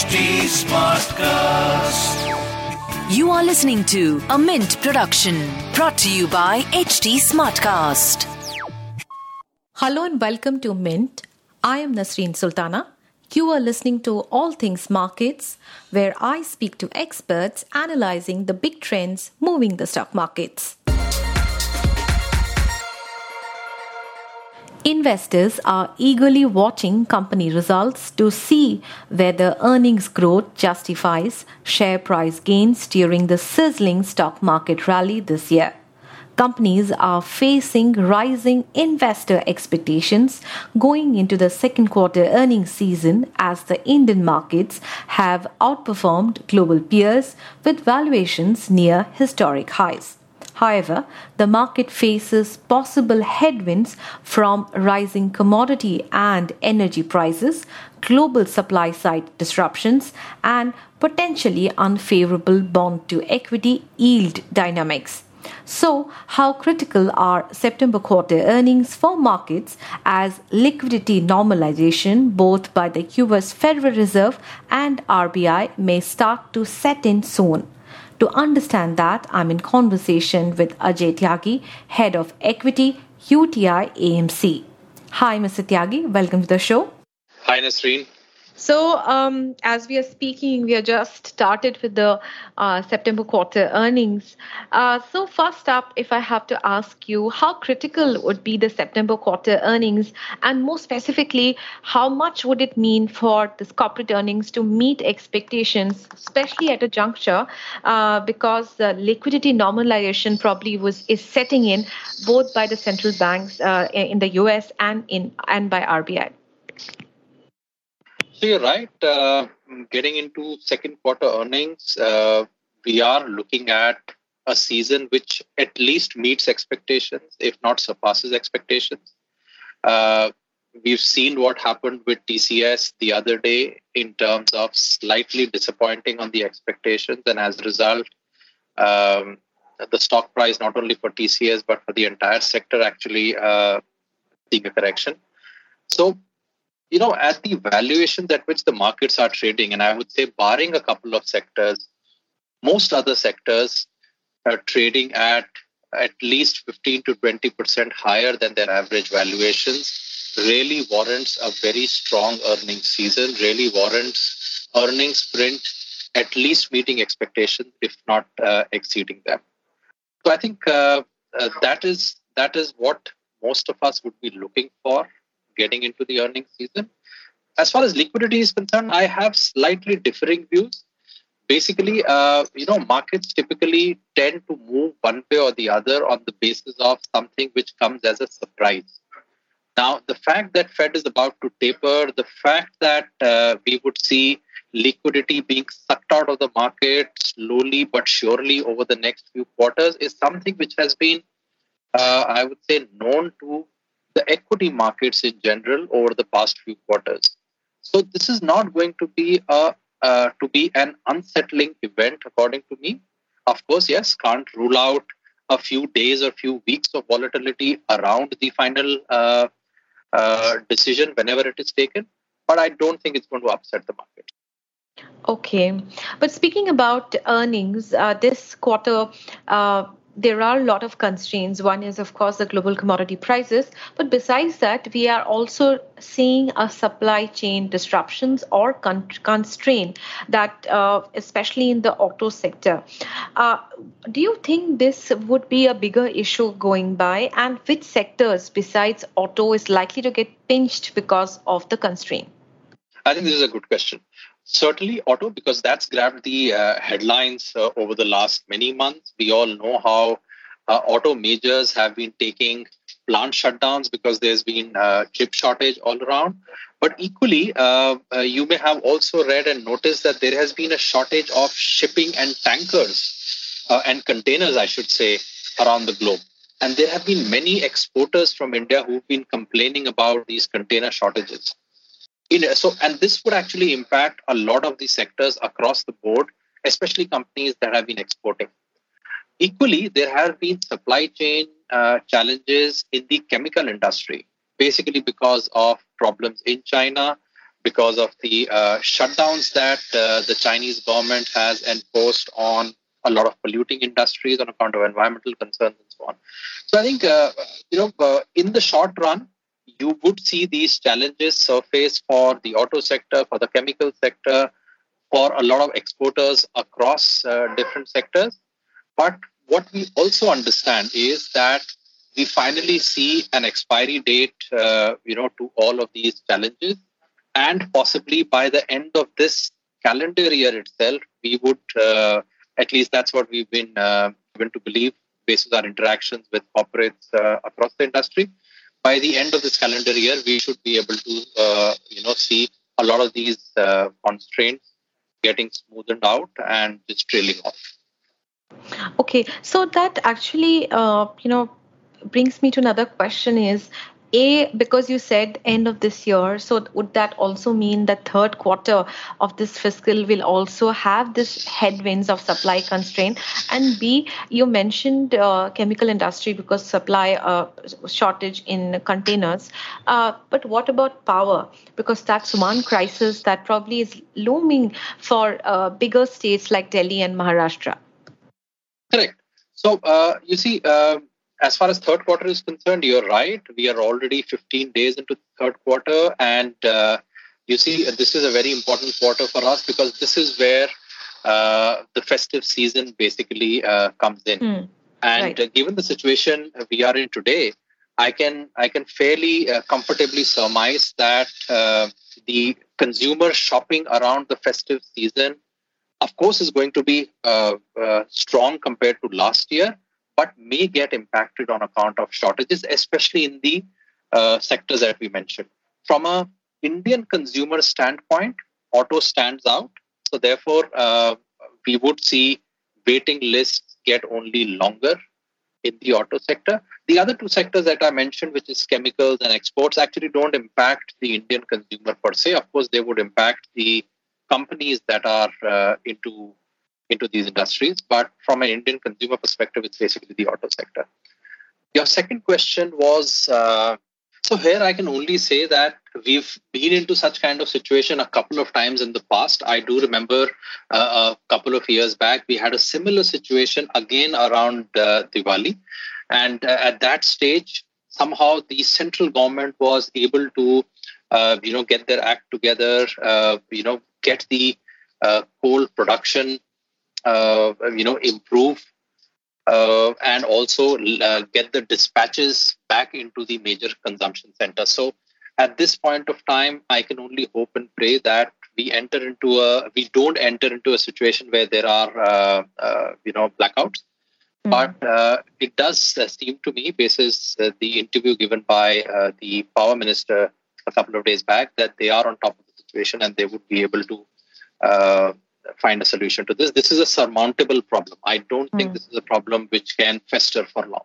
HT Smartcast. You are listening to a Mint production brought to you by HT Smartcast. Hello and welcome to Mint. I am Nasreen Sultana. You are listening to All Things Markets, where I speak to experts analyzing the big trends moving the stock markets. Investors are eagerly watching company results to see whether earnings growth justifies share price gains during the sizzling stock market rally this year. Companies are facing rising investor expectations going into the second quarter earnings season as the Indian markets have outperformed global peers with valuations near historic highs. However, the market faces possible headwinds from rising commodity and energy prices, global supply side disruptions, and potentially unfavorable bond to equity yield dynamics. So, how critical are September quarter earnings for markets as liquidity normalization, both by the US Federal Reserve and RBI, may start to set in soon? To understand that, I'm in conversation with Ajay Tyagi, Head of Equity, UTI AMC. Hi, Mr. Tyagi. Welcome to the show. Hi, Nasreen. So, um, as we are speaking, we are just started with the uh, September quarter earnings. Uh, so, first up, if I have to ask you, how critical would be the September quarter earnings, and more specifically, how much would it mean for this corporate earnings to meet expectations, especially at a juncture, uh, because the liquidity normalization probably was is setting in both by the central banks uh, in the U.S. and in and by RBI. So you're right. Uh, getting into second quarter earnings, uh, we are looking at a season which at least meets expectations, if not surpasses expectations. Uh, we've seen what happened with TCS the other day in terms of slightly disappointing on the expectations, and as a result, um, the stock price not only for TCS but for the entire sector actually uh, seeing a correction. So you know, at the valuations at which the markets are trading, and I would say, barring a couple of sectors, most other sectors are trading at at least 15 to 20 percent higher than their average valuations. Really warrants a very strong earnings season. Really warrants earnings print at least meeting expectations, if not uh, exceeding them. So I think uh, uh, that is that is what most of us would be looking for getting into the earnings season. As far as liquidity is concerned, I have slightly differing views. Basically, uh, you know, markets typically tend to move one way or the other on the basis of something which comes as a surprise. Now, the fact that Fed is about to taper, the fact that uh, we would see liquidity being sucked out of the market slowly but surely over the next few quarters is something which has been, uh, I would say, known to the equity markets in general over the past few quarters. So this is not going to be a uh, to be an unsettling event, according to me. Of course, yes, can't rule out a few days or few weeks of volatility around the final uh, uh, decision whenever it is taken, but I don't think it's going to upset the market. Okay, but speaking about earnings, uh, this quarter uh, there are a lot of constraints. One is, of course, the global commodity prices. But besides that, we are also seeing a supply chain disruptions or con- constraint that, uh, especially in the auto sector. Uh, do you think this would be a bigger issue going by? And which sectors besides auto is likely to get pinched because of the constraint? I think this is a good question. Certainly, auto, because that's grabbed the uh, headlines uh, over the last many months. We all know how uh, auto majors have been taking plant shutdowns because there's been uh, chip shortage all around. But equally, uh, uh, you may have also read and noticed that there has been a shortage of shipping and tankers and containers, I should say, around the globe. And there have been many exporters from India who've been complaining about these container shortages so and this would actually impact a lot of the sectors across the board especially companies that have been exporting equally there have been supply chain uh, challenges in the chemical industry basically because of problems in china because of the uh, shutdowns that uh, the Chinese government has enforced on a lot of polluting industries on account of environmental concerns and so on. So I think uh, you know uh, in the short run, you would see these challenges surface for the auto sector, for the chemical sector, for a lot of exporters across uh, different sectors. But what we also understand is that we finally see an expiry date, uh, you know, to all of these challenges, and possibly by the end of this calendar year itself, we would, uh, at least that's what we've been uh, given to believe, based on our interactions with corporates uh, across the industry. By the end of this calendar year, we should be able to, uh, you know, see a lot of these uh, constraints getting smoothed out and just trailing off. Okay, so that actually, uh, you know, brings me to another question: is a because you said end of this year so would that also mean that third quarter of this fiscal will also have this headwinds of supply constraint? And b you mentioned uh, chemical industry because supply uh, shortage in containers. Uh, but what about power? Because that's one crisis that probably is looming for uh, bigger states like delhi and maharashtra. Correct. So uh, you see uh, as far as third quarter is concerned, you're right. We are already 15 days into third quarter, and uh, you see, this is a very important quarter for us because this is where uh, the festive season basically uh, comes in. Mm, and right. Uh, given the situation we are in today, I can I can fairly uh, comfortably surmise that uh, the consumer shopping around the festive season, of course, is going to be strong compared to last year but may get impacted on account of shortages, especially in the uh, sectors that we mentioned. From a Indian consumer standpoint, auto stands out. So therefore, uh, we would see waiting lists get only longer in the auto sector. The other two sectors that I mentioned, which is chemicals and exports, actually don't impact the Indian consumer per se. Of course, they would impact the companies that are uh, into into these industries. But from an Indian consumer perspective, it's basically the auto sector. Your second question was uh, so here I can only say that we've been into such kind of situation a couple of times in the past. I do remember uh, a couple of years back we had a similar situation again around uh, Diwali, and uh, at that stage somehow the central government was able to uh, you know get their act together, uh, you know get the coal production you know, improve uh, and also uh, get the dispatches back into the major consumption centers. So at this point of time, I can only hope and pray that we enter into a we don't enter into a situation where there are uh, uh, you know blackouts. Mm-hmm. But uh, it does seem to me, basis the interview given by the power minister a couple of days back, that they are on top of the situation and they would be able to find a solution to this. This is a surmountable problem. I don't mm. think hmm. this is a problem which can fester for long.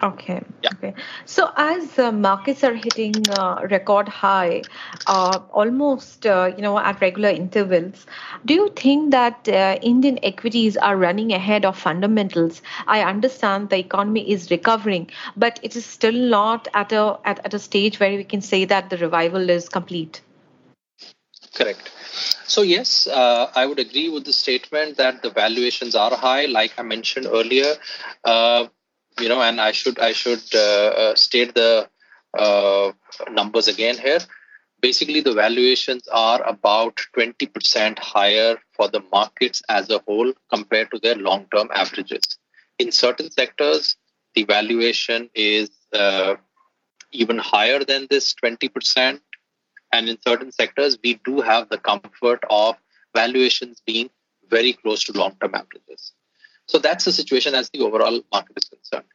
Okay. Yeah. Okay. So as uh, markets are hitting uh, record high, uh, almost uh, you know at regular intervals, do you think that uh, Indian equities are running ahead of fundamentals? I understand the economy is recovering, but it is still not at a at, at a stage where we can say that the revival is complete. Correct. So yes, uh, I would agree with the statement that the valuations are high, like I mentioned earlier. Uh, you know, and I should I should uh, uh state the uh, numbers again here. Basically, the valuations are about 20% higher for the markets as a whole compared to their long-term averages. In certain sectors, the valuation is uh, even higher than this 20%. And in certain sectors, we do have the comfort of valuations being very close to long term averages. So that's the situation as the overall market is concerned.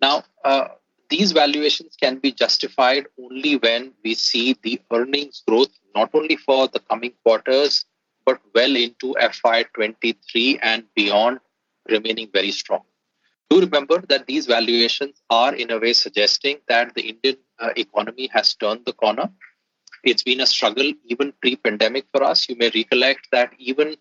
Now, uh, these valuations can be justified only when we see the earnings growth, not only for the coming quarters, but well into FY23 and beyond, remaining very strong. Do remember that these valuations are, in a way, suggesting that the Indian uh, economy has turned the corner it's been a struggle even pre-pandemic for us. You may recollect that even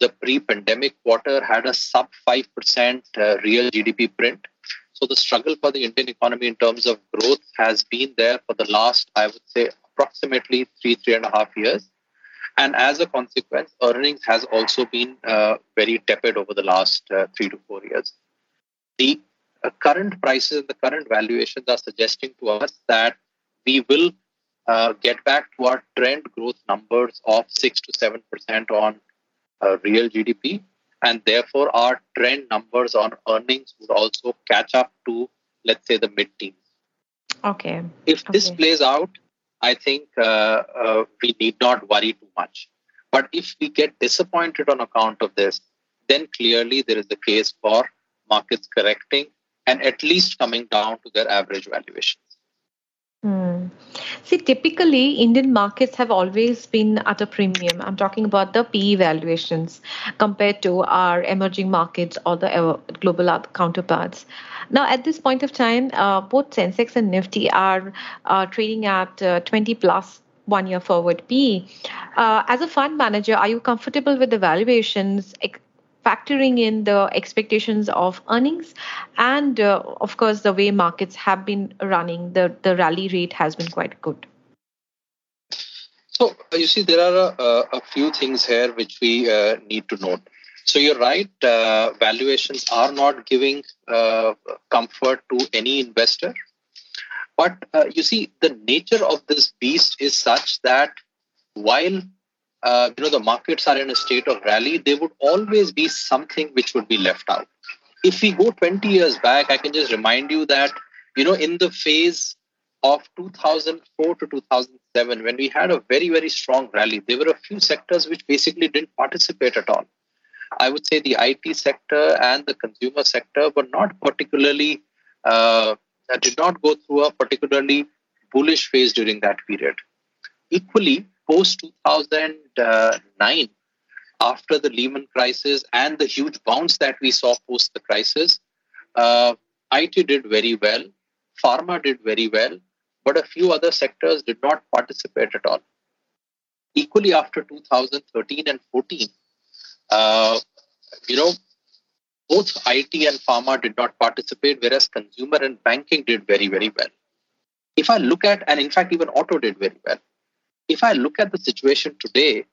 the pre-pandemic quarter had a sub 5% uh, real GDP print. So the struggle for the Indian economy in terms of growth has been there for the last, I would say, approximately three, three and a half years. And as a consequence, earnings has also been uh, very tepid over the last uh, three to four years. The uh, current prices and the current valuations are suggesting to us that we will uh, get back to our trend growth numbers of 6 to 7% on uh, real GDP. And therefore, our trend numbers on earnings would also catch up to, let's say, the mid teens. Okay. If okay. this plays out, I think uh, uh, we need not worry too much. But if we get disappointed on account of this, then clearly there is a case for markets correcting and at least coming down to their average valuations. Hmm. See, typically, Indian markets have always been at a premium. I'm talking about the PE valuations compared to our emerging markets or the uh, global counterparts. Now, at this point of time, uh, both Sensex and Nifty are uh, trading at uh, 20 plus one year forward PE. Uh, as a fund manager, are you comfortable with the valuations factoring in the expectations of earnings and uh, of course the way markets have been running the the rally rate has been quite good. So uh, you see there are a, a few things here which we uh, need to note. So you're right uh, valuations are not giving uh, comfort to any investor. But uh, you see the nature of this beast is such that while uh, you know the markets are in a state of rally, there would always be something which would be left out. If we go 20 years back, I can just remind you that you know in the phase of 2004 to 2007, when we had a very very strong rally, there were a few sectors which basically didn't participate at all. I would say the IT sector and the consumer sector were not particularly uh, did not go through a particularly bullish phase during that period. Equally, post 2009, after the Lehman crisis and the huge bounce that we saw post the crisis, uh, IT did very well, pharma did very well, but a few other sectors did not participate at all. Equally, after 2013 and 14, uh, you know, both IT and pharma did not participate, whereas consumer and banking did very, very well. If I look at, and in fact, even auto did very well if I look at the situation today,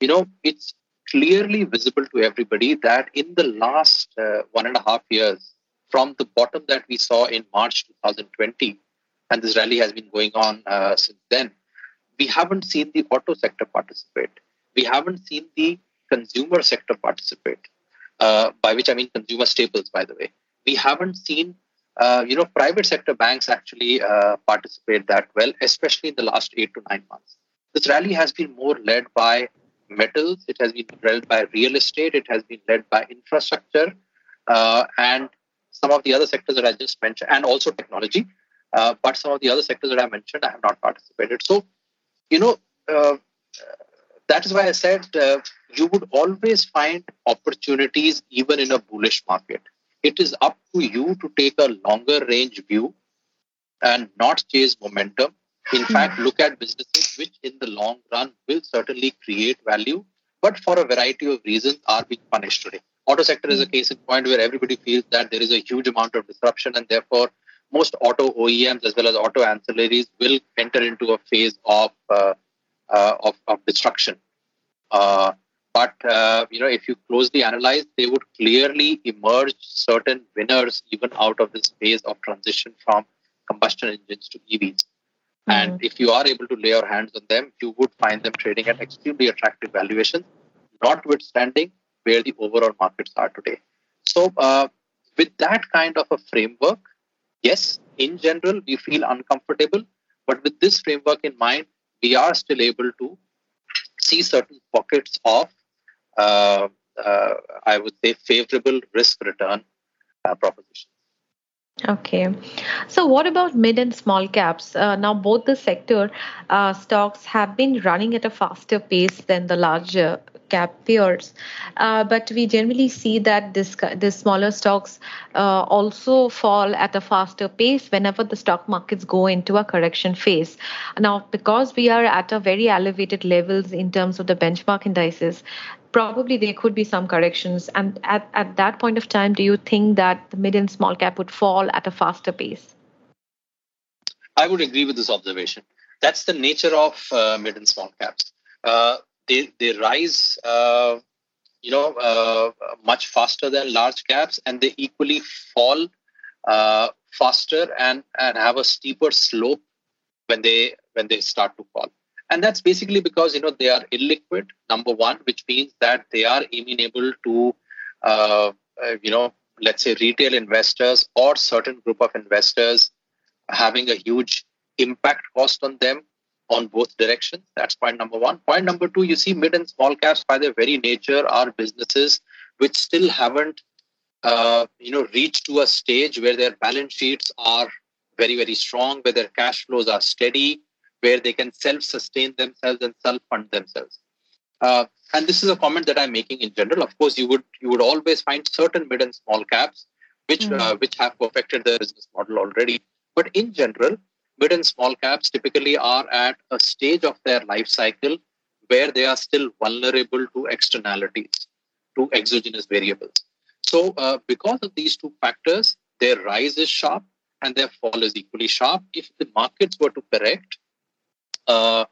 you know, it's clearly visible to everybody that in the last uh, one and a half years, from the bottom that we saw in March 2020, and this rally has been going on uh, since then, we haven't seen the auto sector participate. We haven't seen the consumer sector participate, uh, by which I mean consumer staples, by the way. We haven't seen, uh, you know, private sector banks actually uh, participate that well, especially in the last eight to nine months. This rally has been more led by metals, it has been led by real estate, it has been led by infrastructure, uh, and some of the other sectors that I just mentioned, and also technology. Uh, but some of the other sectors that I mentioned, I have not participated. So, you know, uh, that is why I said uh, you would always find opportunities even in a bullish market. It is up to you to take a longer range view and not chase momentum in hmm. fact, look at businesses which in the long run will certainly create value, but for a variety of reasons are being punished today. Auto sector is a hmm. case in point where everybody feels that there is a huge amount of disruption and therefore most auto OEMs as well as auto ancillaries will enter into a phase of uh, uh, of, of, destruction. Uh, uh, you know, if you closely analyze, they would clearly emerge certain winners even out of this phase of transition from combustion engines to EVs. And mm-hmm. if you are able to lay your hands on them, you would find them trading at extremely attractive valuations, notwithstanding where the overall markets are today. So, uh, with that kind of a framework, yes, in general, we feel uncomfortable. But with this framework in mind, we are still able to see certain pockets of, uh, uh, I would say, favorable risk return uh, propositions. Okay. So, what about mid and small caps? Uh, now, both the sector uh, stocks have been running at a faster pace than the larger cap peers, uh, but we generally see that this the smaller stocks uh, also fall at a faster pace whenever the stock markets go into a correction phase. Now, because we are at a very elevated levels in terms of the benchmark indices, probably there could be some corrections. And at, at that point of time, do you think that the mid and small cap would fall at a faster pace? I would agree with this observation. that's the nature of uh, mid and small caps. Uh, they they rise, uh, you know, uh, much faster than large caps, and they equally fall uh, faster and and have a steeper slope when they when they start to fall. And that's basically because you know they are illiquid. Number one, which means that they are amenable to, uh, you know, let's say retail investors or certain group of investors having a huge impact cost on them on both directions. That's point number one. Point number two, you see mid and small caps by their very nature are businesses which still haven't uh, you know reached to a stage where their balance sheets are very very strong, where their cash flows are steady, where they can self-sustain themselves and self-fund themselves. Uh, and this is a comment that I'm making in general. Of course, you would you would always find certain mid and small caps which mm. uh, which have perfected their business model already. But in general, mid and small caps typically are at a stage of their life cycle where they are still vulnerable to externalities, to exogenous variables. So, uh, because of these two factors, their rise is sharp and their fall is equally sharp. If the markets were to correct uh,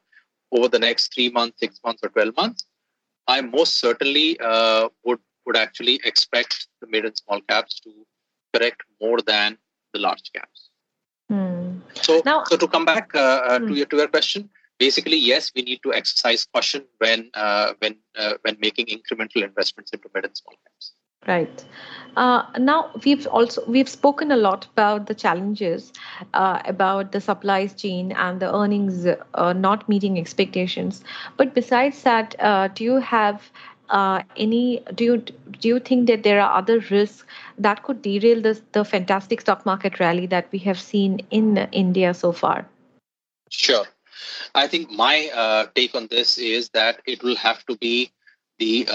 over the next three months, six months, or 12 months, I most certainly uh, would, would actually expect the mid and small caps to correct more than the large caps. Hmm. So, now, so to come back uh, uh, hmm. to your to your question, basically, yes, we need to exercise caution when uh, when uh, when making incremental investments into mid and small caps. Right. Uh, now we've also we've spoken a lot about the challenges uh, about the supply chain and the earnings uh, not meeting expectations. But besides that, uh, do you have uh, any do you do you think that there are other risks that could derail the the fantastic stock market rally that we have seen in India so far? Sure, I think my uh, take on this is that it will have to be the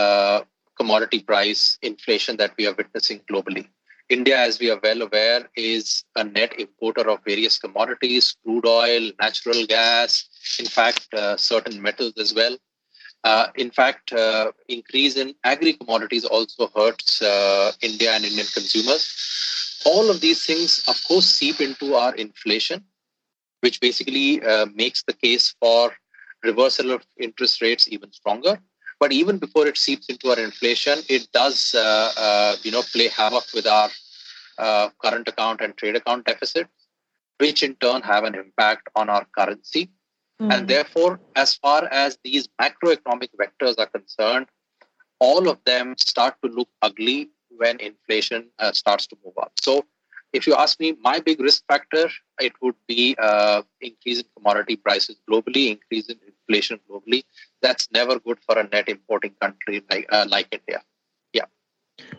commodity price inflation that we are witnessing globally. India, as we are well aware, is a net importer of various commodities, crude oil, natural gas, in fact, uh, certain metals as well. Uh, in fact, uh, increase in agri commodities also hurts uh, India and Indian consumers. All of these things, of course, seep into our inflation, which basically uh, makes the case for reversal of interest rates even stronger. But even before it seeps into our inflation, it does, uh, uh, you know, play havoc with our current account and trade account deficits, which in turn have an impact on our currency Mm. And therefore, as far as these macroeconomic vectors are concerned, all of them start to look ugly when inflation uh, starts to move up. So, if you ask me, my big risk factor, it would be uh, increase in commodity prices globally, increase in inflation globally. That's never good for a net importing country like uh, like India. Yeah.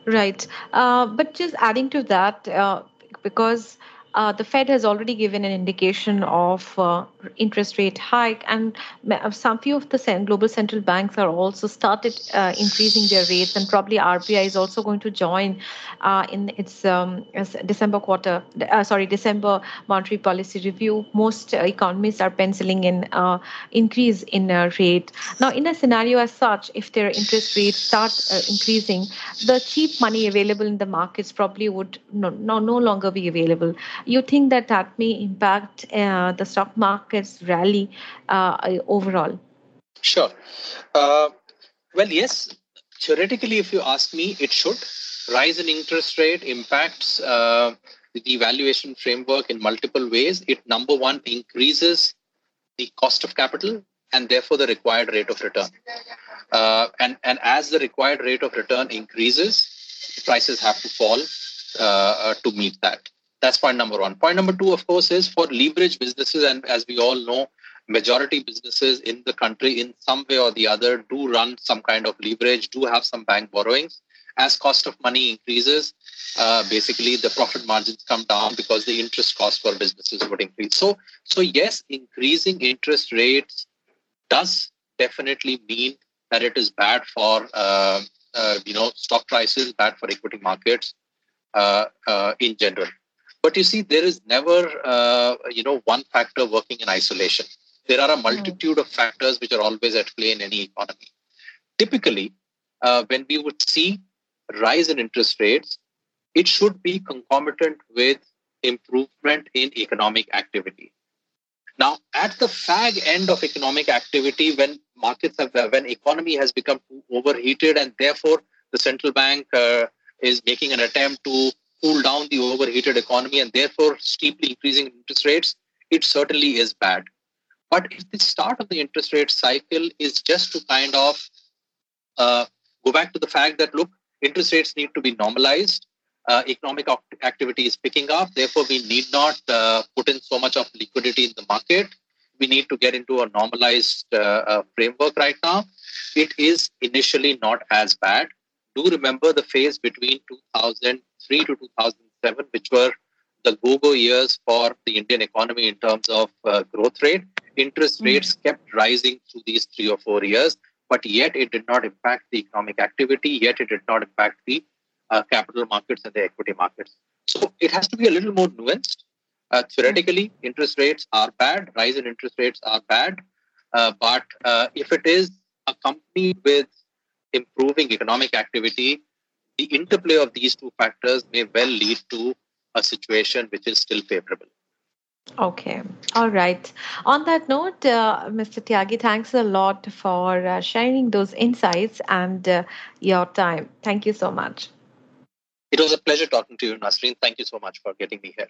Right. Uh, but just adding to that, uh, because uh, the Fed has already given an indication of uh, interest rate hike, and uh, some few of the global central banks are also started uh, increasing their rates, and probably RBI is also going to join uh, in its um, December quarter, uh, sorry, December monetary policy review. Most economists are penciling in increase in rate. Now, in a scenario as such, if their interest rates start increasing, the cheap money available in the markets probably would no, no, no longer be available you think that that may impact uh, the stock market's rally uh, overall? Sure. Uh, well, yes. Theoretically, if you ask me, it should. Rise in interest rate impacts uh, the valuation framework in multiple ways. It, number one, increases the cost of capital and therefore the required rate of return. Uh, and, and as the required rate of return increases, prices have to fall uh, to meet that. That's point number one. Point number two, of course, is for leverage businesses, and as we all know, majority businesses in the country, in some way or the other, do run some kind of leverage, do have some bank borrowings. As cost of money increases, uh, basically the profit margins come down because the interest cost for businesses would increase. So, so yes, increasing interest rates does definitely mean that it is bad for uh, uh, you know stock prices, bad for equity markets uh, uh, in general. But you see, there is never, uh, you know, one factor working in isolation. There are a multitude of factors which are always at play in any economy. Typically, uh, when we would see rise in interest rates, it should be concomitant with improvement in economic activity. Now, at the fag end of economic activity, when markets have, when economy has become overheated, and therefore the central bank uh, is making an attempt to cool down the overheated economy and therefore steeply increasing interest rates, it certainly is bad. But if the start of the interest rate cycle is just to kind of uh, go back to the fact that, look, interest rates need to be normalized, uh, economic activity is picking up, therefore, we need not uh, put in so much of liquidity in the market. We need to get into a normalized uh, uh, framework right now. It is initially not as bad. Do remember the phase between 2003 to 2007, which were the go-go years for the Indian economy in terms of uh, growth rate. Interest mm-hmm. rates kept rising through these three or four years, but yet it did not impact the economic activity. Yet it did not impact the uh, capital markets and the equity markets. So it has to be a little more nuanced. Uh, theoretically, interest rates are bad. Rise in interest rates are bad. Uh, but uh, if it is accompanied with improving economic activity, the interplay of these two factors may well lead to a situation which is still favorable. Okay. All right. On that note, uh, Mr. Tyagi, thanks a lot for uh, sharing those insights and uh, your time. Thank you so much. It was a pleasure talking to you, Nasreen. Thank you so much for getting me here.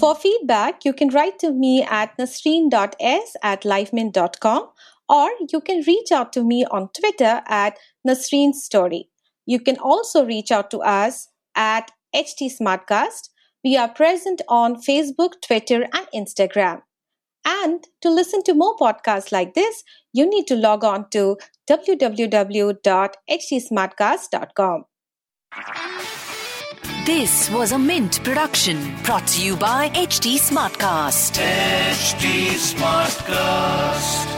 For feedback, you can write to me at nasreen.s at livemint.com or you can reach out to me on Twitter at Nasreen Story. You can also reach out to us at HT Smartcast. We are present on Facebook, Twitter, and Instagram. And to listen to more podcasts like this, you need to log on to www.htsmartcast.com. This was a Mint production brought to you by HT Smartcast. HT Smartcast.